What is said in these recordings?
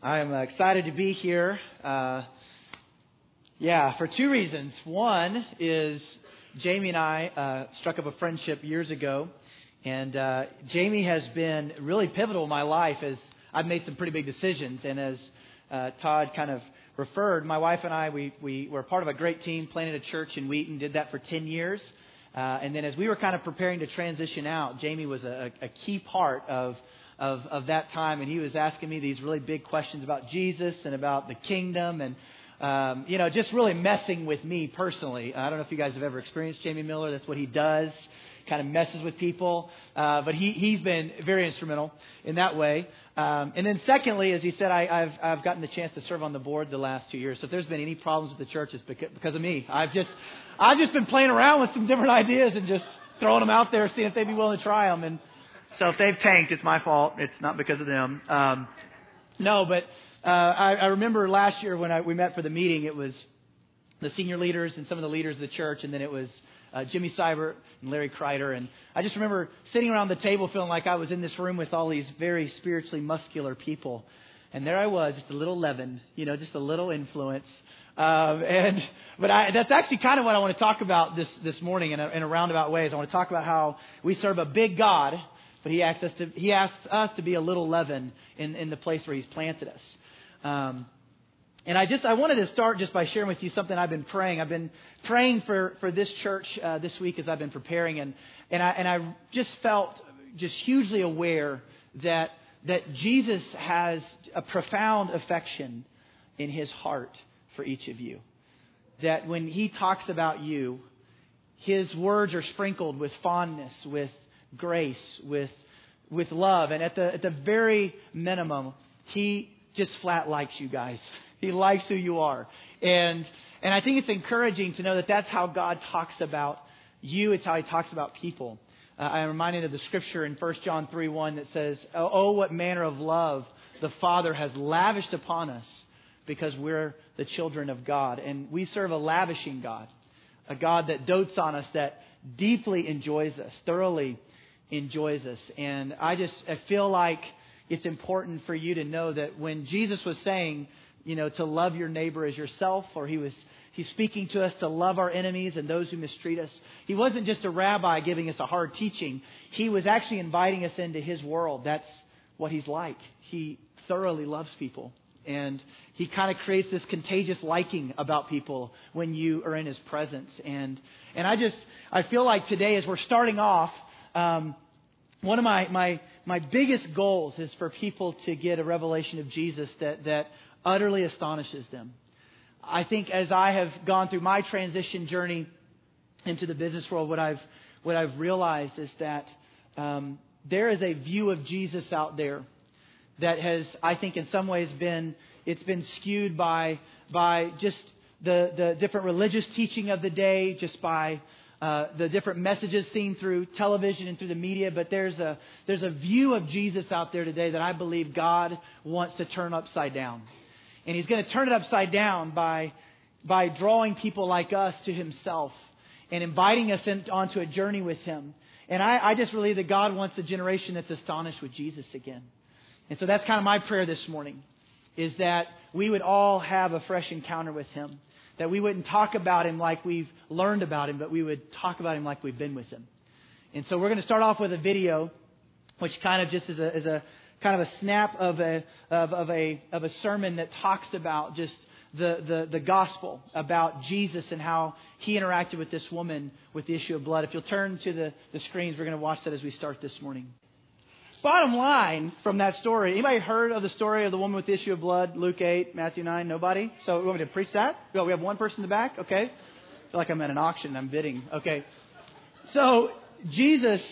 I'm uh, excited to be here. Uh, yeah, for two reasons. One is Jamie and I uh, struck up a friendship years ago, and uh, Jamie has been really pivotal in my life as I've made some pretty big decisions. And as uh, Todd kind of referred, my wife and I we we were part of a great team, planted a church in Wheaton, did that for ten years. Uh, and then as we were kind of preparing to transition out, Jamie was a, a key part of of, of that time, and he was asking me these really big questions about Jesus and about the kingdom and um, you know, just really messing with me personally. I don't know if you guys have ever experienced Jamie Miller. That's what he does, kind of messes with people. Uh, but he, he's been very instrumental in that way. Um, and then secondly, as he said, I, I've, I've gotten the chance to serve on the board the last two years. So if there's been any problems with the church, it's because, because of me. I've just, I've just been playing around with some different ideas and just throwing them out there, seeing if they'd be willing to try them. And so if they've tanked, it's my fault. It's not because of them. Um, no, but uh, I, I remember last year when I, we met for the meeting, it was the senior leaders and some of the leaders of the church, and then it was uh, Jimmy Seibert and Larry Kreider. And I just remember sitting around the table feeling like I was in this room with all these very spiritually muscular people. And there I was, just a little leaven, you know, just a little influence. Um, and but I, that's actually kind of what I want to talk about this this morning in a, in a roundabout way. Is I want to talk about how we serve a big God but he asks us to, he asks us to be a little leaven in, in the place where he's planted us. Um, and I just I wanted to start just by sharing with you something I've been praying. I've been praying for for this church uh, this week as I've been preparing, and and I and I just felt just hugely aware that that Jesus has a profound affection in His heart for each of you. That when He talks about you, His words are sprinkled with fondness, with grace, with, with love. And at the, at the very minimum, he just flat likes you guys. He likes who you are. And, and I think it's encouraging to know that that's how God talks about you. It's how he talks about people. Uh, I'm reminded of the scripture in 1 John 3 1 that says, oh, oh, what manner of love the Father has lavished upon us because we're the children of God. And we serve a lavishing God, a God that dotes on us, that deeply enjoys us, thoroughly enjoys us. And I just I feel like it's important for you to know that when Jesus was saying, you know, to love your neighbor as yourself, or he was he's speaking to us to love our enemies and those who mistreat us. He wasn't just a rabbi giving us a hard teaching. He was actually inviting us into his world. That's what he's like. He thoroughly loves people. And he kind of creates this contagious liking about people when you are in his presence. And and I just I feel like today as we're starting off um, one of my, my, my biggest goals is for people to get a revelation of Jesus that, that utterly astonishes them. I think as I have gone through my transition journey into the business world, what I've, what I've realized is that um, there is a view of Jesus out there that has, I think, in some ways been it's been skewed by by just the the different religious teaching of the day, just by uh, the different messages seen through television and through the media, but there's a, there's a view of Jesus out there today that I believe God wants to turn upside down. And He's going to turn it upside down by, by drawing people like us to Himself and inviting us in, onto a journey with Him. And I, I just believe that God wants a generation that's astonished with Jesus again. And so that's kind of my prayer this morning, is that we would all have a fresh encounter with Him that we wouldn't talk about him like we've learned about him, but we would talk about him like we've been with him. And so we're going to start off with a video, which kind of just is a, is a kind of a snap of a, of, of, a, of a sermon that talks about just the, the, the gospel, about Jesus and how he interacted with this woman with the issue of blood. If you'll turn to the, the screens, we're going to watch that as we start this morning. Bottom line from that story, anybody heard of the story of the woman with the issue of blood, Luke 8, Matthew 9? Nobody? So we want me to preach that? No, we have one person in the back? Okay. I feel like I'm at an auction. I'm bidding. Okay. So Jesus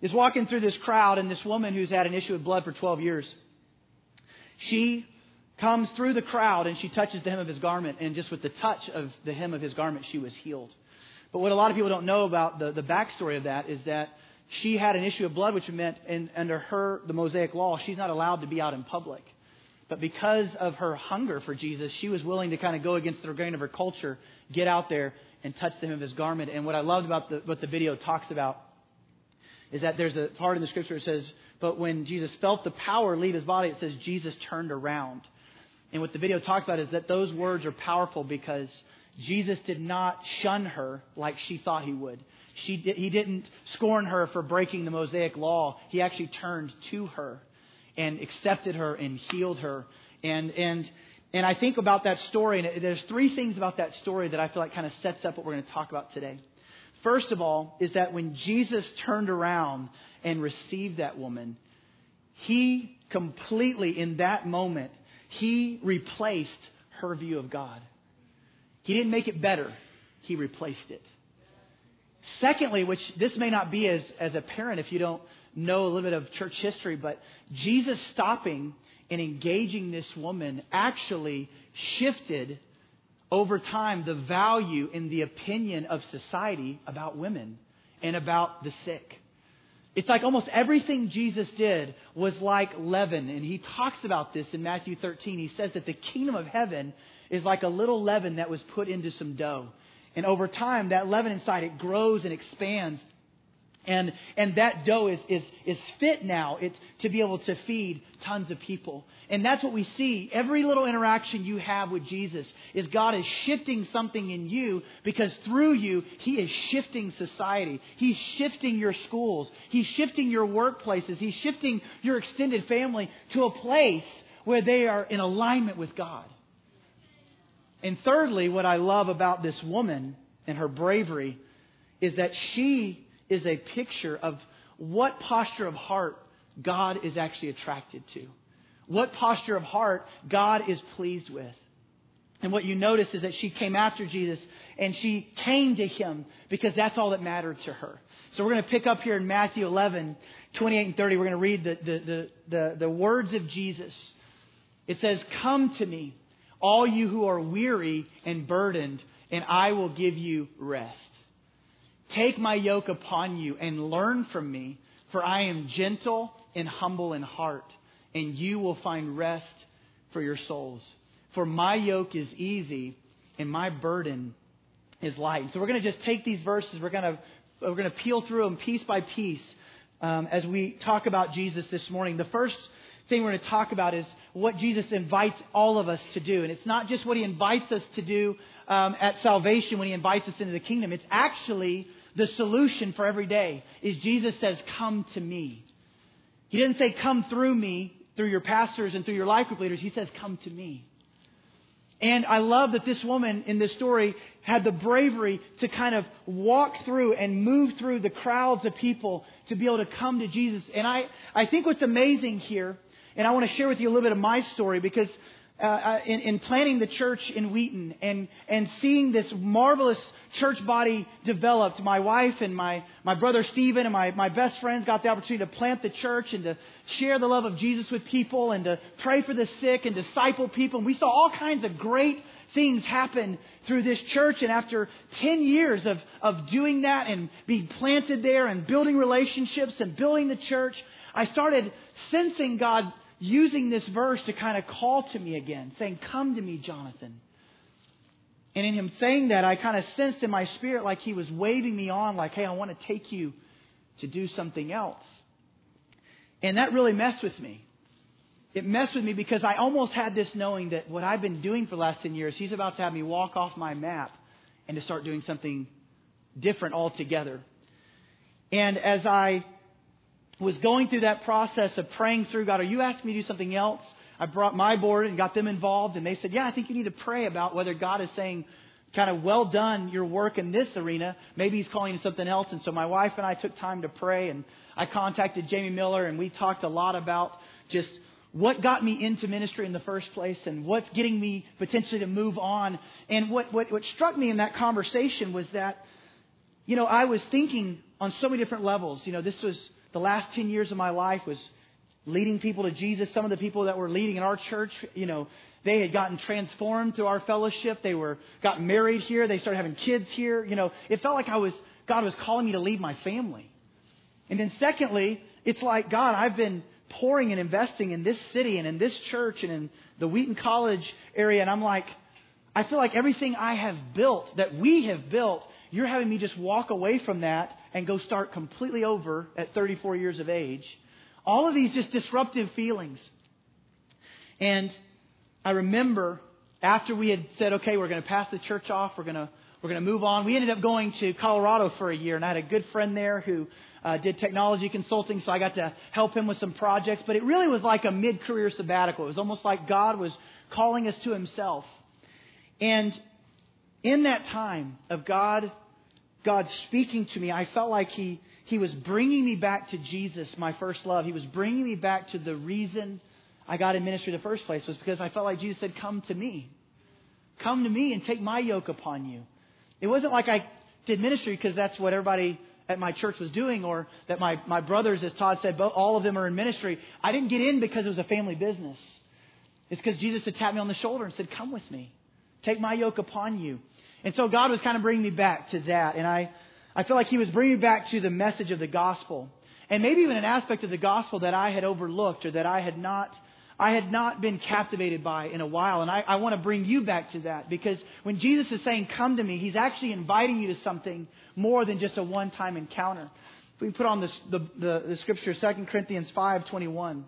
is walking through this crowd, and this woman who's had an issue of blood for 12 years, she comes through the crowd and she touches the hem of his garment, and just with the touch of the hem of his garment, she was healed. But what a lot of people don't know about the, the backstory of that is that she had an issue of blood, which meant in, under her, the Mosaic law, she's not allowed to be out in public. But because of her hunger for Jesus, she was willing to kind of go against the grain of her culture, get out there and touch the hem of his garment. And what I loved about the, what the video talks about is that there's a part in the scripture that says, but when Jesus felt the power leave his body, it says Jesus turned around. And what the video talks about is that those words are powerful because Jesus did not shun her like she thought he would. She, he didn't scorn her for breaking the Mosaic law. He actually turned to her and accepted her and healed her. And, and, and I think about that story, and there's three things about that story that I feel like kind of sets up what we're going to talk about today. First of all, is that when Jesus turned around and received that woman, he completely, in that moment, he replaced her view of God. He didn't make it better, he replaced it. Secondly, which this may not be as, as apparent if you don't know a little bit of church history, but Jesus stopping and engaging this woman actually shifted over time the value in the opinion of society about women and about the sick. It's like almost everything Jesus did was like leaven. And he talks about this in Matthew 13. He says that the kingdom of heaven is like a little leaven that was put into some dough. And over time, that leaven inside, it grows and expands. And, and that dough is, is, is fit now it's, to be able to feed tons of people. And that's what we see. Every little interaction you have with Jesus is God is shifting something in you because through you, He is shifting society. He's shifting your schools. He's shifting your workplaces. He's shifting your extended family to a place where they are in alignment with God. And thirdly, what I love about this woman and her bravery is that she is a picture of what posture of heart God is actually attracted to. What posture of heart God is pleased with. And what you notice is that she came after Jesus and she came to him because that's all that mattered to her. So we're going to pick up here in Matthew 11, 28 and 30. We're going to read the, the, the, the, the words of Jesus. It says, Come to me all you who are weary and burdened, and I will give you rest. Take my yoke upon you and learn from me, for I am gentle and humble in heart, and you will find rest for your souls. For my yoke is easy and my burden is light. So we're going to just take these verses, we're going to, we're going to peel through them piece by piece um, as we talk about Jesus this morning. The first thing we're going to talk about is what Jesus invites all of us to do. And it's not just what he invites us to do um, at salvation when he invites us into the kingdom. It's actually the solution for every day is Jesus says, come to me. He didn't say, come through me, through your pastors and through your life group leaders. He says, come to me. And I love that this woman in this story had the bravery to kind of walk through and move through the crowds of people to be able to come to Jesus. And I, I think what's amazing here and I want to share with you a little bit of my story because uh, uh, in, in, planning the church in Wheaton and, and seeing this marvelous church body developed, my wife and my, my brother Stephen and my, my best friends got the opportunity to plant the church and to share the love of Jesus with people and to pray for the sick and disciple people. And we saw all kinds of great things happen through this church. And after 10 years of, of doing that and being planted there and building relationships and building the church, I started sensing God using this verse to kind of call to me again, saying, Come to me, Jonathan. And in him saying that, I kind of sensed in my spirit like he was waving me on, like, hey, I want to take you to do something else. And that really messed with me. It messed with me because I almost had this knowing that what I've been doing for the last 10 years, he's about to have me walk off my map and to start doing something different altogether. And as I was going through that process of praying through God, are you asking me to do something else? I brought my board and got them involved, and they said, Yeah, I think you need to pray about whether God is saying, kind of well done your work in this arena. Maybe he's calling you something else. And so my wife and I took time to pray and I contacted Jamie Miller and we talked a lot about just what got me into ministry in the first place and what's getting me potentially to move on. And what, what, what struck me in that conversation was that, you know, I was thinking on so many different levels. You know, this was the last 10 years of my life was leading people to Jesus. Some of the people that were leading in our church, you know, they had gotten transformed through our fellowship. They were got married here. They started having kids here. You know, it felt like I was God was calling me to leave my family. And then secondly, it's like God, I've been pouring and investing in this city and in this church and in the Wheaton College area, and I'm like, I feel like everything I have built, that we have built, you're having me just walk away from that and go start completely over at 34 years of age. All of these just disruptive feelings. And I remember after we had said, okay, we're going to pass the church off, we're going to we're going to move on. We ended up going to Colorado for a year, and I had a good friend there who uh, did technology consulting, so I got to help him with some projects. But it really was like a mid-career sabbatical. It was almost like God was calling us to Himself. And in that time of God, God speaking to me, I felt like He He was bringing me back to Jesus, my first love. He was bringing me back to the reason I got in ministry in the first place was because I felt like Jesus said, "Come to me, come to me, and take my yoke upon you." It wasn't like I did ministry because that's what everybody at my church was doing or that my, my brothers, as Todd said, all of them are in ministry. I didn't get in because it was a family business. It's because Jesus had tapped me on the shoulder and said, Come with me. Take my yoke upon you. And so God was kind of bringing me back to that. And I, I feel like He was bringing me back to the message of the gospel. And maybe even an aspect of the gospel that I had overlooked or that I had not I had not been captivated by in a while. And I, I want to bring you back to that because when Jesus is saying, Come to me, he's actually inviting you to something more than just a one time encounter. If we put on this, the, the, the scripture, 2 Corinthians five twenty one.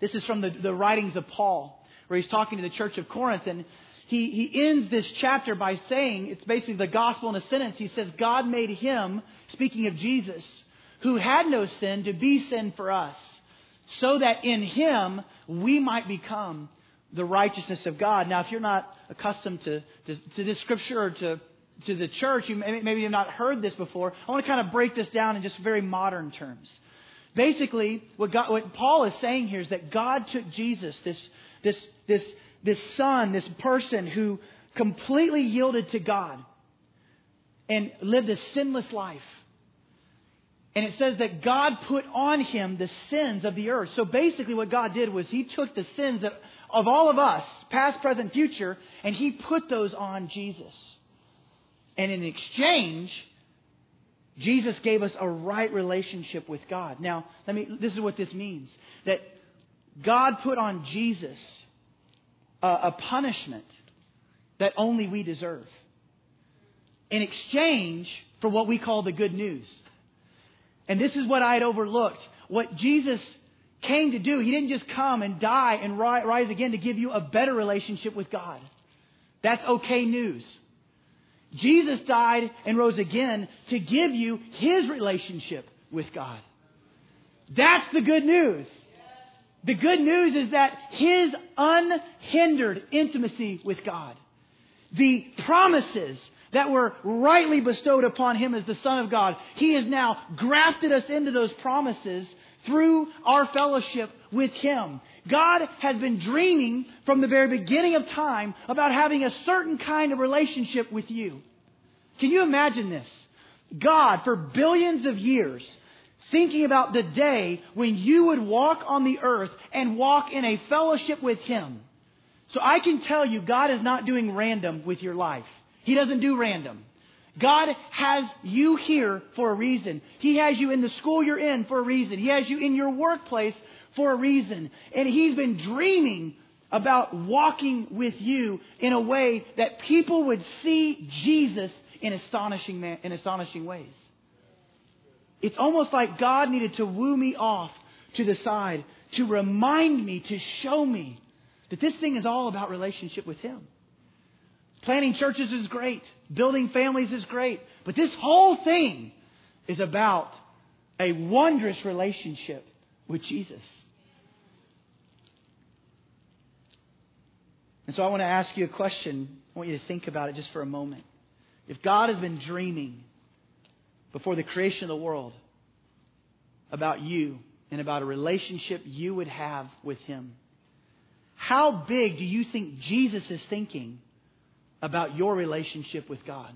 This is from the, the writings of Paul, where he's talking to the church of Corinth. And he, he ends this chapter by saying, it's basically the gospel in a sentence. He says, God made him, speaking of Jesus, who had no sin, to be sin for us so that in him we might become the righteousness of God. Now, if you're not accustomed to, to, to this scripture or to, to the church, you may, maybe you've not heard this before. I want to kind of break this down in just very modern terms. Basically, what, God, what Paul is saying here is that God took Jesus, this, this, this, this son, this person who completely yielded to God and lived a sinless life and it says that God put on him the sins of the earth. So basically, what God did was he took the sins of, all of us, past, present, future, and he put those on Jesus. And in exchange, Jesus gave us a right relationship with God. Now, let me, this is what this means that God put on Jesus a, a punishment that only we deserve in exchange for what we call the good news. And this is what I had overlooked. What Jesus came to do, He didn't just come and die and rise again to give you a better relationship with God. That's okay news. Jesus died and rose again to give you His relationship with God. That's the good news. The good news is that His unhindered intimacy with God, the promises that were rightly bestowed upon him as the Son of God. He has now grafted us into those promises through our fellowship with Him. God has been dreaming from the very beginning of time about having a certain kind of relationship with you. Can you imagine this? God, for billions of years, thinking about the day when you would walk on the earth and walk in a fellowship with Him. So I can tell you, God is not doing random with your life. He doesn't do random. God has you here for a reason. He has you in the school you're in for a reason. He has you in your workplace for a reason. And He's been dreaming about walking with you in a way that people would see Jesus in astonishing, in astonishing ways. It's almost like God needed to woo me off to the side to remind me, to show me that this thing is all about relationship with Him. Planning churches is great. Building families is great. But this whole thing is about a wondrous relationship with Jesus. And so I want to ask you a question. I want you to think about it just for a moment. If God has been dreaming before the creation of the world about you and about a relationship you would have with Him, how big do you think Jesus is thinking about your relationship with God?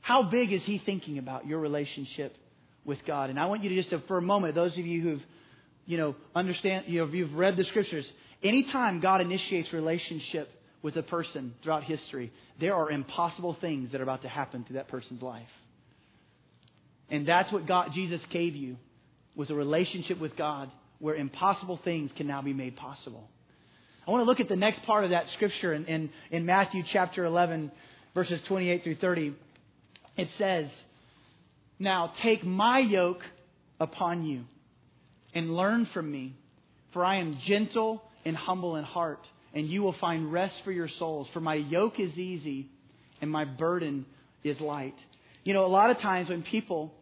How big is He thinking about your relationship with God? And I want you to just, for a moment, those of you who've, you know, understand, you know, if you've read the scriptures, anytime God initiates relationship with a person throughout history, there are impossible things that are about to happen to that person's life. And that's what God, Jesus gave you, was a relationship with God where impossible things can now be made possible. I want to look at the next part of that scripture in, in, in Matthew chapter 11, verses 28 through 30. It says, Now take my yoke upon you and learn from me, for I am gentle and humble in heart, and you will find rest for your souls. For my yoke is easy and my burden is light. You know, a lot of times when people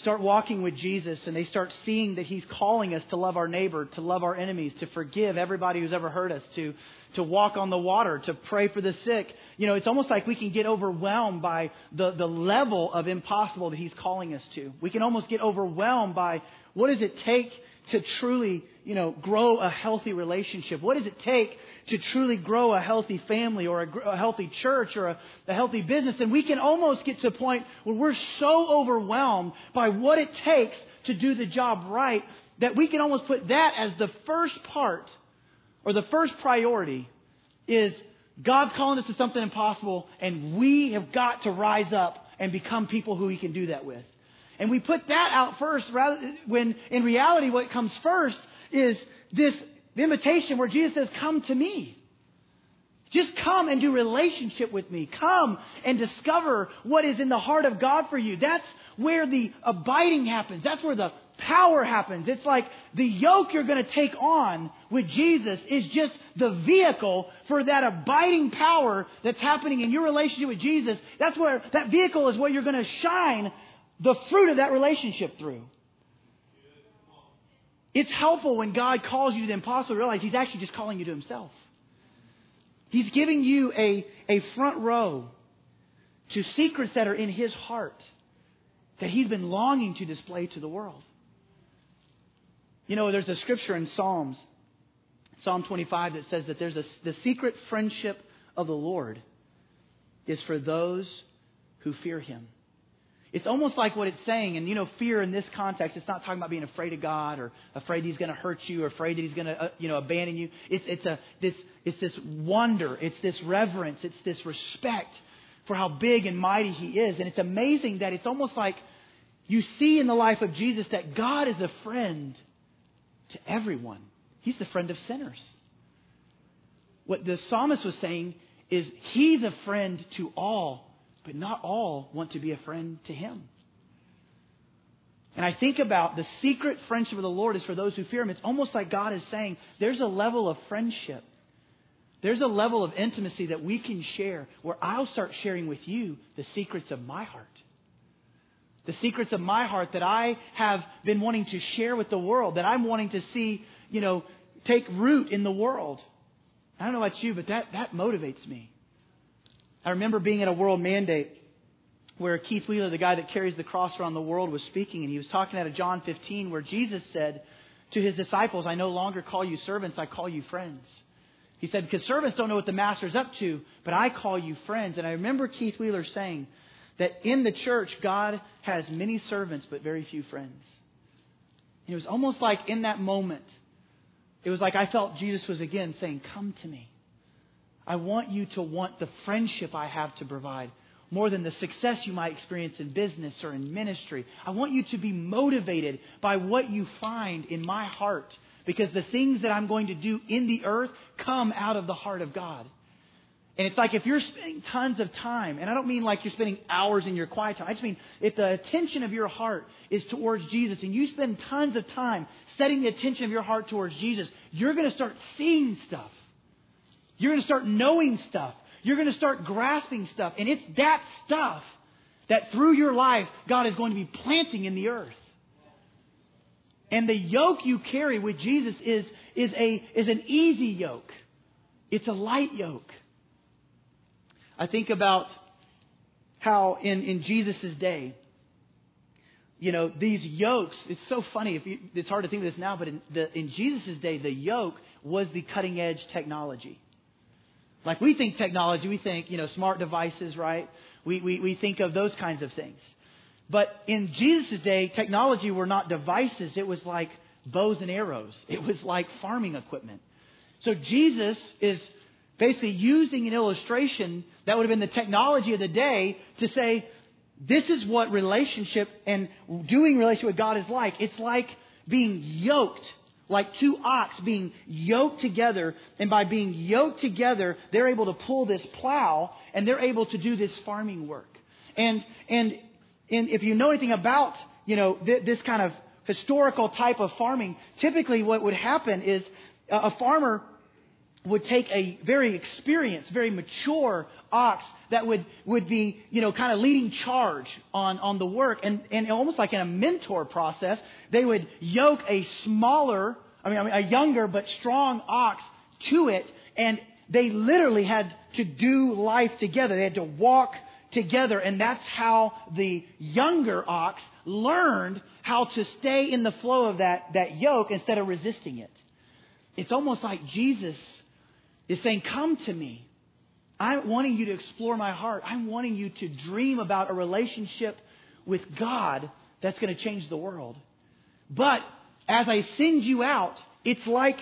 start walking with Jesus and they start seeing that He's calling us to love our neighbor, to love our enemies, to forgive everybody who's ever hurt us, to, to walk on the water, to pray for the sick. You know, it's almost like we can get overwhelmed by the, the level of impossible that He's calling us to. We can almost get overwhelmed by what does it take to truly, you know, grow a healthy relationship? What does it take to truly grow a healthy family or a, a healthy church or a, a healthy business. And we can almost get to a point where we're so overwhelmed by what it takes to do the job right that we can almost put that as the first part or the first priority is God's calling us to something impossible and we have got to rise up and become people who He can do that with. And we put that out first rather when in reality what comes first is this invitation where Jesus says, Come to me. Just come and do relationship with me. Come and discover what is in the heart of God for you. That's where the abiding happens. That's where the power happens. It's like the yoke you're going to take on with Jesus is just the vehicle for that abiding power that's happening in your relationship with Jesus. That's where that vehicle is what you're going to shine the fruit of that relationship through. It's helpful when God calls you to the impossible to realize He's actually just calling you to Himself. He's giving you a, a front row to secrets that are in His heart that He's been longing to display to the world. You know, there's a scripture in Psalms, Psalm 25, that says that there's a, the secret friendship of the Lord is for those who fear Him. It's almost like what it's saying, and you know, fear in this context, it's not talking about being afraid of God or afraid He's going to hurt you or afraid that He's going to, uh, you know, abandon you. It's, it's, a, this, it's this wonder, it's this reverence, it's this respect for how big and mighty He is. And it's amazing that it's almost like you see in the life of Jesus that God is a friend to everyone. He's the friend of sinners. What the psalmist was saying is He's a friend to all but not all want to be a friend to him. And I think about the secret friendship of the Lord is for those who fear him. It's almost like God is saying there's a level of friendship. There's a level of intimacy that we can share where I'll start sharing with you the secrets of my heart. The secrets of my heart that I have been wanting to share with the world, that I'm wanting to see, you know, take root in the world. I don't know about you, but that, that motivates me. I remember being at a world mandate where Keith Wheeler, the guy that carries the cross around the world, was speaking, and he was talking out of John 15, where Jesus said to his disciples, I no longer call you servants, I call you friends. He said, because servants don't know what the master's up to, but I call you friends. And I remember Keith Wheeler saying that in the church, God has many servants, but very few friends. And it was almost like in that moment, it was like I felt Jesus was again saying, Come to me. I want you to want the friendship I have to provide more than the success you might experience in business or in ministry. I want you to be motivated by what you find in my heart because the things that I'm going to do in the earth come out of the heart of God. And it's like if you're spending tons of time, and I don't mean like you're spending hours in your quiet time. I just mean if the attention of your heart is towards Jesus and you spend tons of time setting the attention of your heart towards Jesus, you're going to start seeing stuff. You're going to start knowing stuff. You're going to start grasping stuff. And it's that stuff that through your life, God is going to be planting in the earth. And the yoke you carry with Jesus is, is, a, is an easy yoke. It's a light yoke. I think about how in, in Jesus' day, you know, these yokes, it's so funny. If you, it's hard to think of this now, but in, the, in Jesus' day, the yoke was the cutting edge technology. Like we think technology, we think, you know, smart devices, right? We, we, we think of those kinds of things. But in Jesus' day, technology were not devices. It was like bows and arrows. It was like farming equipment. So Jesus is basically using an illustration that would have been the technology of the day to say, this is what relationship and doing relationship with God is like. It's like being yoked like two ox being yoked together. And by being yoked together, they're able to pull this plow and they're able to do this farming work. And, and, and if you know anything about, you know, th- this kind of historical type of farming, typically what would happen is a farmer would take a very experienced, very mature ox that would, would be, you know, kind of leading charge on, on the work. And, and almost like in a mentor process, they would yoke a smaller, I mean, I mean, a younger but strong ox to it. And they literally had to do life together. They had to walk together. And that's how the younger ox learned how to stay in the flow of that, that yoke instead of resisting it. It's almost like Jesus is saying, Come to me. I'm wanting you to explore my heart. I'm wanting you to dream about a relationship with God that's going to change the world. But as I send you out, it's like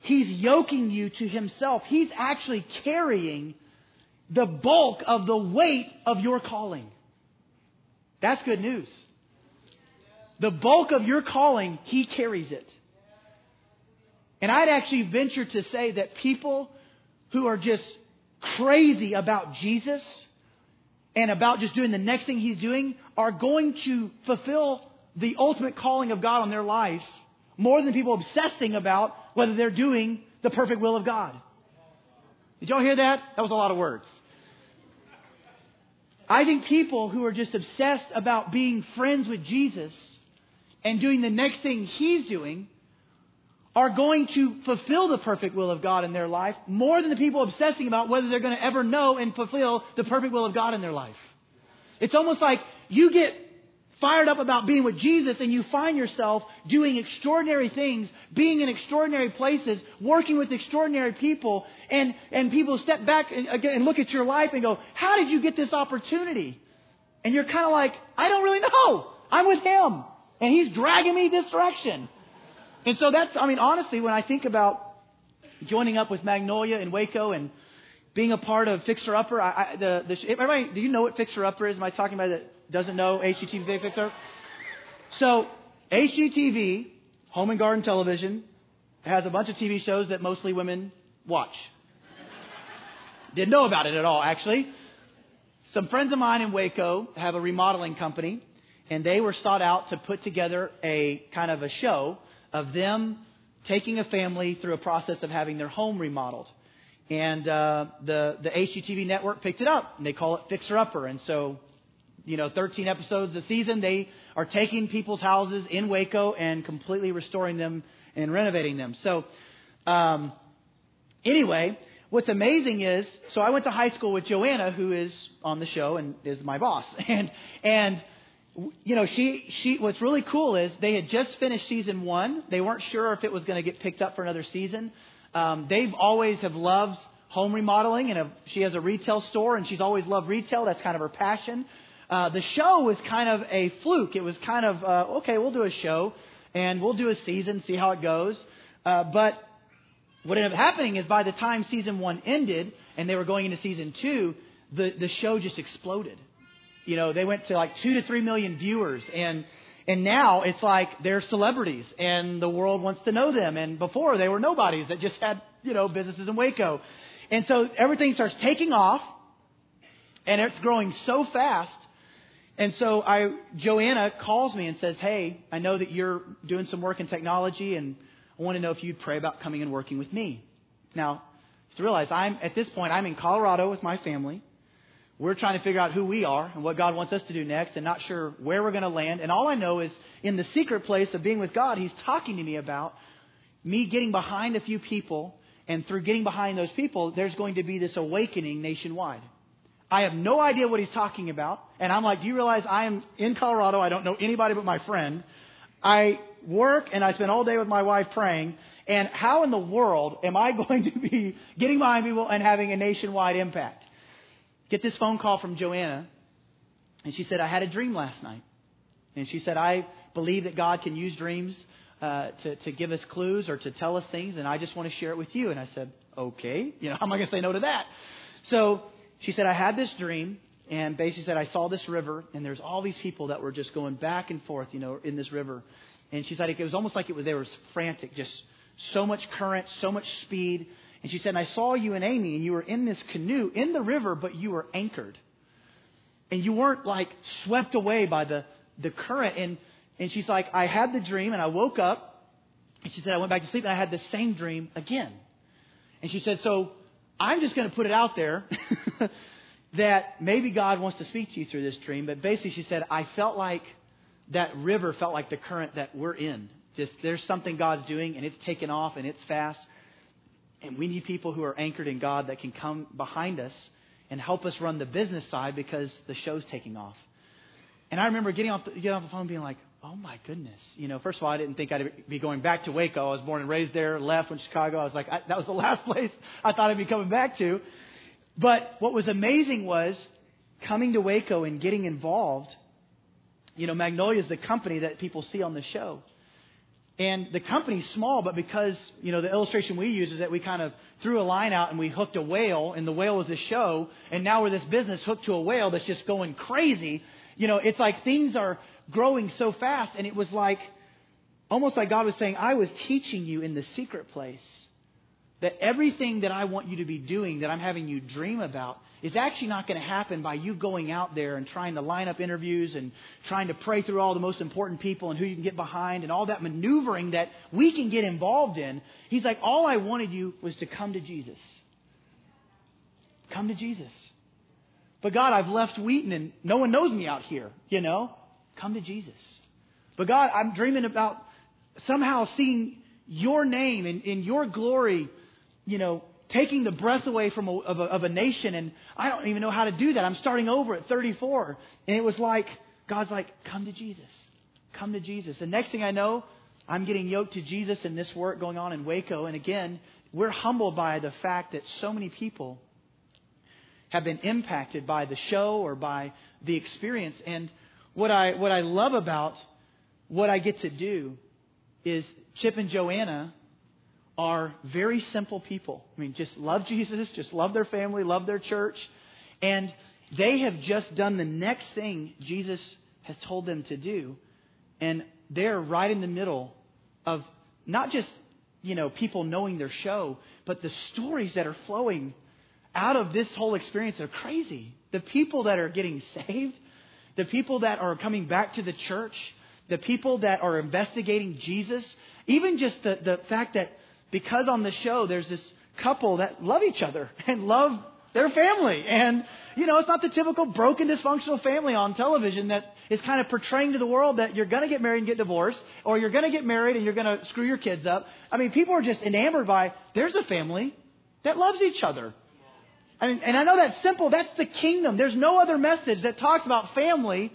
He's yoking you to Himself. He's actually carrying the bulk of the weight of your calling. That's good news. The bulk of your calling, He carries it. And I'd actually venture to say that people who are just crazy about Jesus and about just doing the next thing he's doing are going to fulfill the ultimate calling of God on their life more than people obsessing about whether they're doing the perfect will of God. Did y'all hear that? That was a lot of words. I think people who are just obsessed about being friends with Jesus and doing the next thing he's doing are going to fulfill the perfect will of God in their life more than the people obsessing about whether they're going to ever know and fulfill the perfect will of God in their life. It's almost like you get fired up about being with Jesus and you find yourself doing extraordinary things, being in extraordinary places, working with extraordinary people, and, and people step back and, and look at your life and go, How did you get this opportunity? And you're kind of like, I don't really know. I'm with him. And he's dragging me this direction. And so that's, I mean, honestly, when I think about joining up with Magnolia in Waco and being a part of Fixer Upper, I, I, the, the, everybody, do you know what Fixer Upper is? Am I talking about that doesn't know HGTV Fixer? So, HGTV, Home and Garden Television, has a bunch of TV shows that mostly women watch. Didn't know about it at all, actually. Some friends of mine in Waco have a remodeling company, and they were sought out to put together a kind of a show of them taking a family through a process of having their home remodeled. And uh, the the HGTV network picked it up, and they call it Fixer Upper. And so, you know, 13 episodes a season, they are taking people's houses in Waco and completely restoring them and renovating them. So, um, anyway, what's amazing is, so I went to high school with Joanna, who is on the show and is my boss, and and you know, she, she, what's really cool is they had just finished season one. They weren't sure if it was going to get picked up for another season. Um, they've always have loved home remodeling, and a, she has a retail store, and she's always loved retail. That's kind of her passion. Uh, the show was kind of a fluke. It was kind of uh, okay. We'll do a show, and we'll do a season, see how it goes. Uh, but what ended up happening is by the time season one ended, and they were going into season two, the the show just exploded. You know, they went to like two to three million viewers and and now it's like they're celebrities and the world wants to know them. And before they were nobodies that just had, you know, businesses in Waco. And so everything starts taking off and it's growing so fast. And so I, Joanna calls me and says, Hey, I know that you're doing some work in technology and I want to know if you'd pray about coming and working with me. Now, to realize I'm, at this point, I'm in Colorado with my family. We're trying to figure out who we are and what God wants us to do next and not sure where we're going to land. And all I know is in the secret place of being with God, He's talking to me about me getting behind a few people. And through getting behind those people, there's going to be this awakening nationwide. I have no idea what he's talking about. And I'm like, do you realize I am in Colorado? I don't know anybody but my friend. I work and I spend all day with my wife praying. And how in the world am I going to be getting behind people and having a nationwide impact? Get this phone call from Joanna, and she said, I had a dream last night. And she said, I believe that God can use dreams uh, to, to give us clues or to tell us things, and I just want to share it with you. And I said, okay. You know, how am I going to say no to that? So she said, I had this dream, and basically said, I saw this river, and there's all these people that were just going back and forth, you know, in this river. And she said, it was almost like it was, they were frantic, just so much current, so much speed. And she said, I saw you and Amy, and you were in this canoe in the river, but you were anchored. And you weren't like swept away by the, the current. And, and she's like, I had the dream, and I woke up, And she said, I went back to sleep and I had the same dream again. And she said, So I'm just going to put it out there that maybe God wants to speak to you through this dream. But basically, she said, I felt like that river felt like the current that we're in. Just there's something God's doing and it's taken off and it's fast. And we need people who are anchored in God that can come behind us and help us run the business side because the show's taking off. And I remember getting off the, getting off the phone being like, oh my goodness. You know, first of all, I didn't think I'd be going back to Waco. I was born and raised there, left, went to Chicago. I was like, I, that was the last place I thought I'd be coming back to. But what was amazing was coming to Waco and getting involved. You know, Magnolia is the company that people see on the show. And the company's small, but because, you know, the illustration we use is that we kind of threw a line out and we hooked a whale, and the whale was the show, and now we're this business hooked to a whale that's just going crazy. You know, it's like things are growing so fast, and it was like, almost like God was saying, I was teaching you in the secret place that everything that I want you to be doing, that I'm having you dream about, is actually not going to happen by you going out there and trying to line up interviews and trying to pray through all the most important people and who you can get behind and all that maneuvering that we can get involved in. He's like, all I wanted you was to come to Jesus. Come to Jesus. But God, I've left Wheaton and no one knows me out here, you know? Come to Jesus. But God, I'm dreaming about somehow seeing your name and your glory you know, taking the breath away from a, of, a, of a nation, and I don't even know how to do that. I'm starting over at 34. And it was like, God's like, come to Jesus. Come to Jesus. The next thing I know, I'm getting yoked to Jesus in this work going on in Waco. And again, we're humbled by the fact that so many people have been impacted by the show or by the experience. And what I, what I love about what I get to do is Chip and Joanna are very simple people. I mean, just love Jesus, just love their family, love their church. And they have just done the next thing Jesus has told them to do. And they're right in the middle of not just, you know, people knowing their show, but the stories that are flowing out of this whole experience are crazy. The people that are getting saved, the people that are coming back to the church, the people that are investigating Jesus, even just the, the fact that because on the show there's this couple that love each other and love their family. And, you know, it's not the typical broken, dysfunctional family on television that is kind of portraying to the world that you're going to get married and get divorced, or you're going to get married and you're going to screw your kids up. I mean, people are just enamored by there's a family that loves each other. I mean, and I know that's simple. That's the kingdom. There's no other message that talks about family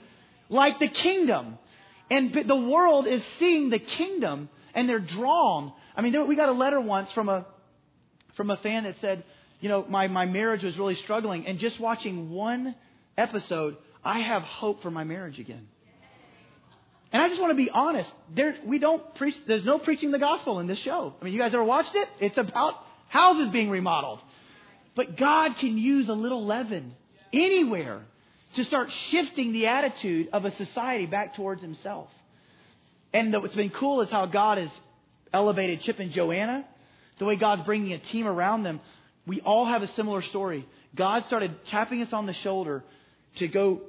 like the kingdom. And the world is seeing the kingdom and they're drawn I mean, we got a letter once from a from a fan that said, you know, my, my marriage was really struggling, and just watching one episode, I have hope for my marriage again. And I just want to be honest. There, we don't preach. There's no preaching the gospel in this show. I mean, you guys ever watched it? It's about houses being remodeled. But God can use a little leaven anywhere to start shifting the attitude of a society back towards Himself. And what's been cool is how God has elevated Chip and Joanna, the way God's bringing a team around them, we all have a similar story. God started tapping us on the shoulder to go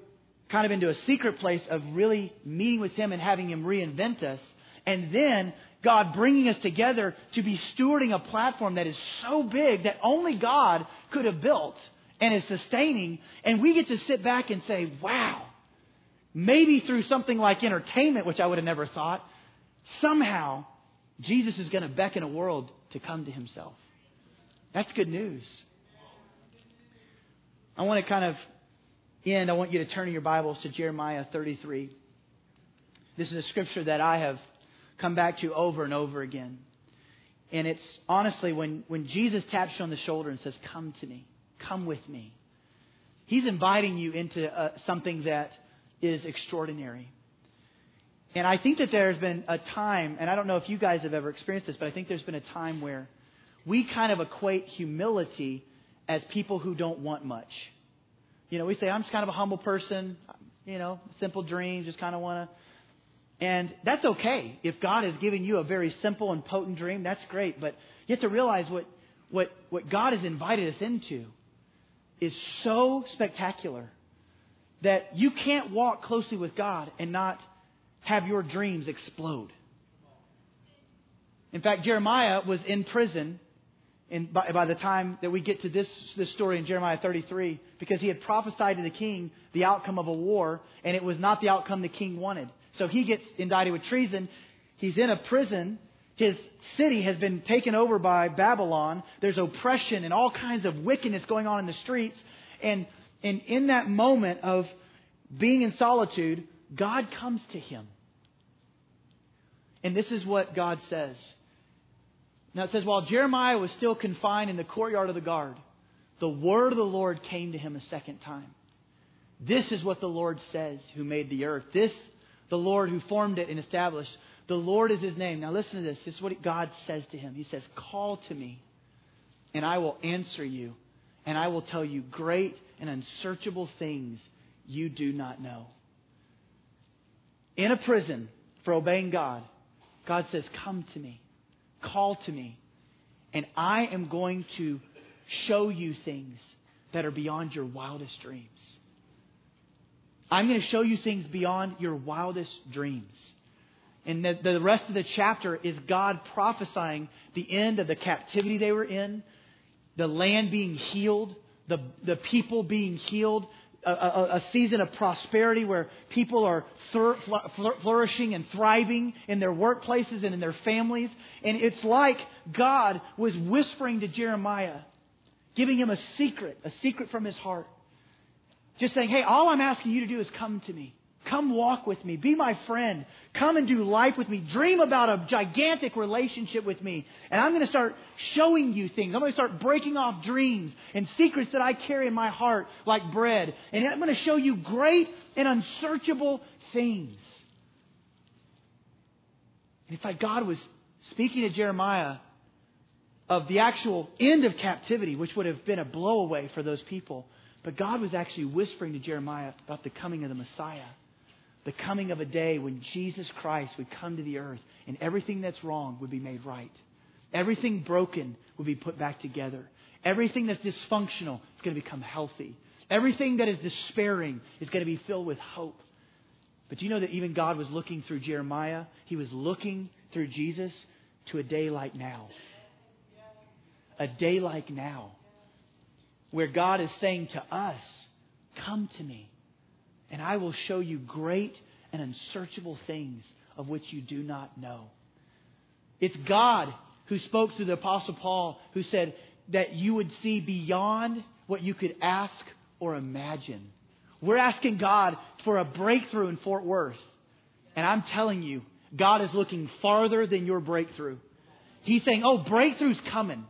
kind of into a secret place of really meeting with Him and having Him reinvent us. And then God bringing us together to be stewarding a platform that is so big that only God could have built and is sustaining. And we get to sit back and say, wow, maybe through something like entertainment, which I would have never thought, somehow Jesus is going to beckon a world to come to himself. That's good news. I want to kind of end, I want you to turn in your Bibles to Jeremiah 33. This is a scripture that I have come back to over and over again. And it's honestly when, when Jesus taps you on the shoulder and says, Come to me, come with me, he's inviting you into uh, something that is extraordinary. And I think that there's been a time, and I don't know if you guys have ever experienced this, but I think there's been a time where we kind of equate humility as people who don't want much. You know, we say, I'm just kind of a humble person, you know, simple dreams, just kind of want to. And that's okay. If God has given you a very simple and potent dream, that's great. But you have to realize what, what, what God has invited us into is so spectacular that you can't walk closely with God and not have your dreams explode. In fact, Jeremiah was in prison in, by, by, the time that we get to this, this story in Jeremiah 33 because he had prophesied to the king the outcome of a war, and it was not the outcome the king wanted. So he gets indicted with treason. He's in a prison. His city has been taken over by Babylon. There's oppression and all kinds of wickedness going on in the streets. And, and in that moment of being in solitude, God comes to him. And this is what God says. Now it says, while Jeremiah was still confined in the courtyard of the guard, the word of the Lord came to him a second time. This is what the Lord says, who made the earth. This, the Lord who formed it and established. The Lord is his name. Now listen to this. This is what God says to him. He says, Call to me, and I will answer you, and I will tell you great and unsearchable things you do not know. In a prison for obeying God, God says, Come to me, call to me, and I am going to show you things that are beyond your wildest dreams. I'm going to show you things beyond your wildest dreams. And the, the rest of the chapter is God prophesying the end of the captivity they were in, the land being healed, the, the people being healed, a, a, a season of prosperity where people are flourishing and thriving in their workplaces and in their families. And it's like God was whispering to Jeremiah, giving him a secret, a secret from his heart. Just saying, hey, all I'm asking you to do is come to me. Come walk with me. Be my friend. Come and do life with me. Dream about a gigantic relationship with me. And I'm going to start showing you things. I'm going to start breaking off dreams and secrets that I carry in my heart like bread. And I'm going to show you great and unsearchable things. And it's like God was speaking to Jeremiah of the actual end of captivity, which would have been a blowaway for those people. But God was actually whispering to Jeremiah about the coming of the Messiah the coming of a day when Jesus Christ would come to the earth and everything that's wrong would be made right. Everything broken would be put back together. Everything that's dysfunctional is going to become healthy. Everything that is despairing is going to be filled with hope. But you know that even God was looking through Jeremiah? He was looking through Jesus to a day like now. A day like now. Where God is saying to us, Come to me and I will show you great and unsearchable things of which you do not know. It's God who spoke to the Apostle Paul, who said that you would see beyond what you could ask or imagine. We're asking God for a breakthrough in Fort Worth. And I'm telling you, God is looking farther than your breakthrough. He's saying, Oh, breakthrough's coming.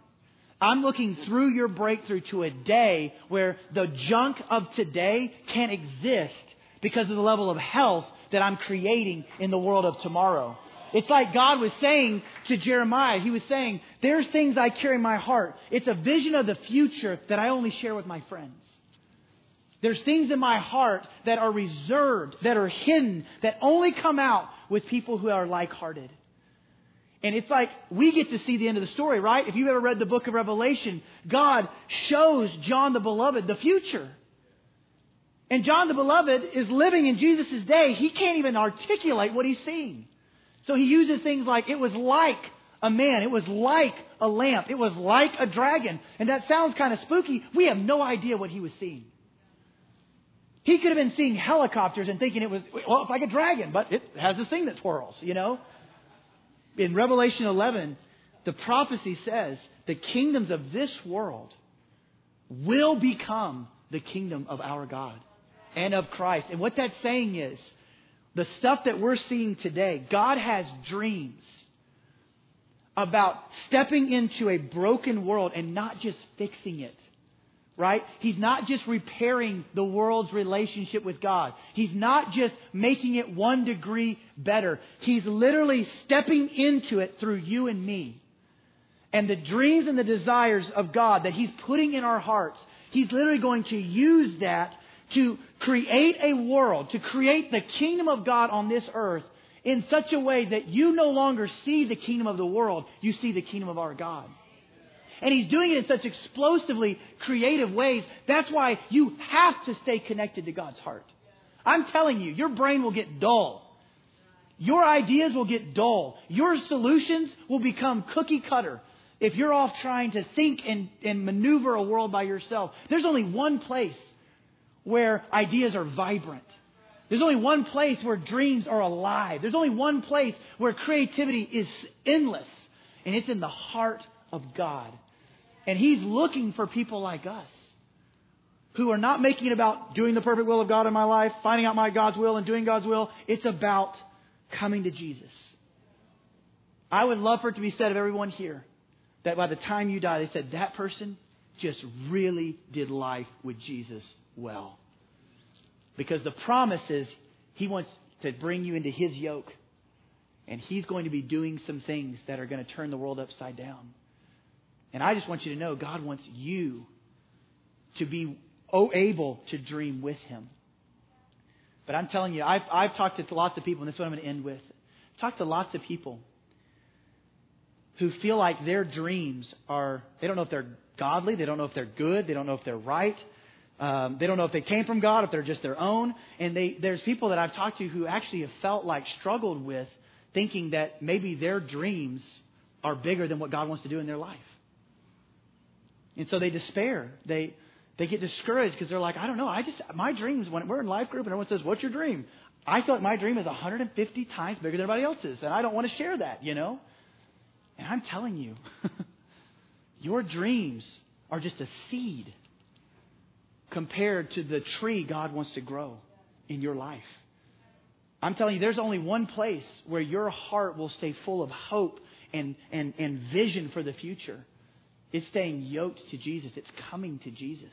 I'm looking through your breakthrough to a day where the junk of today can't exist because of the level of health that I'm creating in the world of tomorrow. It's like God was saying to Jeremiah, He was saying, There's things I carry in my heart. It's a vision of the future that I only share with my friends. There's things in my heart that are reserved, that are hidden, that only come out with people who are like hearted. And it's like we get to see the end of the story, right? If you've ever read the book of Revelation, God shows John the Beloved the future. And John the Beloved is living in Jesus' day. He can't even articulate what he's seeing. So he uses things like, it was like a man. It was like a lamp. It was like a dragon. And that sounds kind of spooky. We have no idea what he was seeing. He could have been seeing helicopters and thinking it was, well, it's like a dragon, but it has this thing that twirls, you know? In Revelation 11, the prophecy says the kingdoms of this world will become the kingdom of our God and of Christ. And what that's saying is the stuff that we're seeing today, God has dreams about stepping into a broken world and not just fixing it right? He's not just repairing the world's relationship with God. He's not just making it one degree better. He's literally stepping into it through you and me. And the dreams and the desires of God that He's putting in our hearts, He's literally going to use that to create a world, to create the kingdom of God on this earth in such a way that you no longer see the kingdom of the world, you see the kingdom of our God. And he's doing it in such explosively creative ways. That's why you have to stay connected to God's heart. I'm telling you, your brain will get dull Your ideas will get dull. Your solutions will become cookie cutter if you're off trying to think and, and maneuver a world by yourself. There's only one place where ideas are vibrant. There's only one place where dreams are alive. There's only one place where creativity is endless, and it's in the heart of God. And He's looking for people like us who are not making it about doing the perfect will of God in my life, finding out my God's will and doing God's will. It's about coming to Jesus. I would love for it to be said of everyone here that by the time you die, they said that person just really did life with Jesus well. Because the promise is He wants to bring you into His yoke. And He's going to be doing some things that are going to turn the world upside down. And I just want you to know God wants you to be able to dream with Him. But I'm telling you, I've, I've talked to lots of people, and this is what I'm going to end with. I've talked to lots of people who feel like their dreams are, they don't know if they're godly, they don't know if they're good, they don't know if they're right. Um, they don't know if they came from God, if they're just their own. And they, there's people that I've talked to who actually have felt like struggled with thinking that maybe their dreams are bigger than what God wants to do in their life. And so they despair. They, they get discouraged because they're like, I don't know. I just, my dreams, when we're in life group and everyone says, What's your dream? I feel like my dream is 150 times bigger than everybody else's. And I don't want to share that, you know? And I'm telling you, your dreams are just a seed compared to the tree God wants to grow in your life. I'm telling you, there's only one place where your heart will stay full of hope and, and, and vision for the future. It's staying yoked to Jesus, it's coming to Jesus.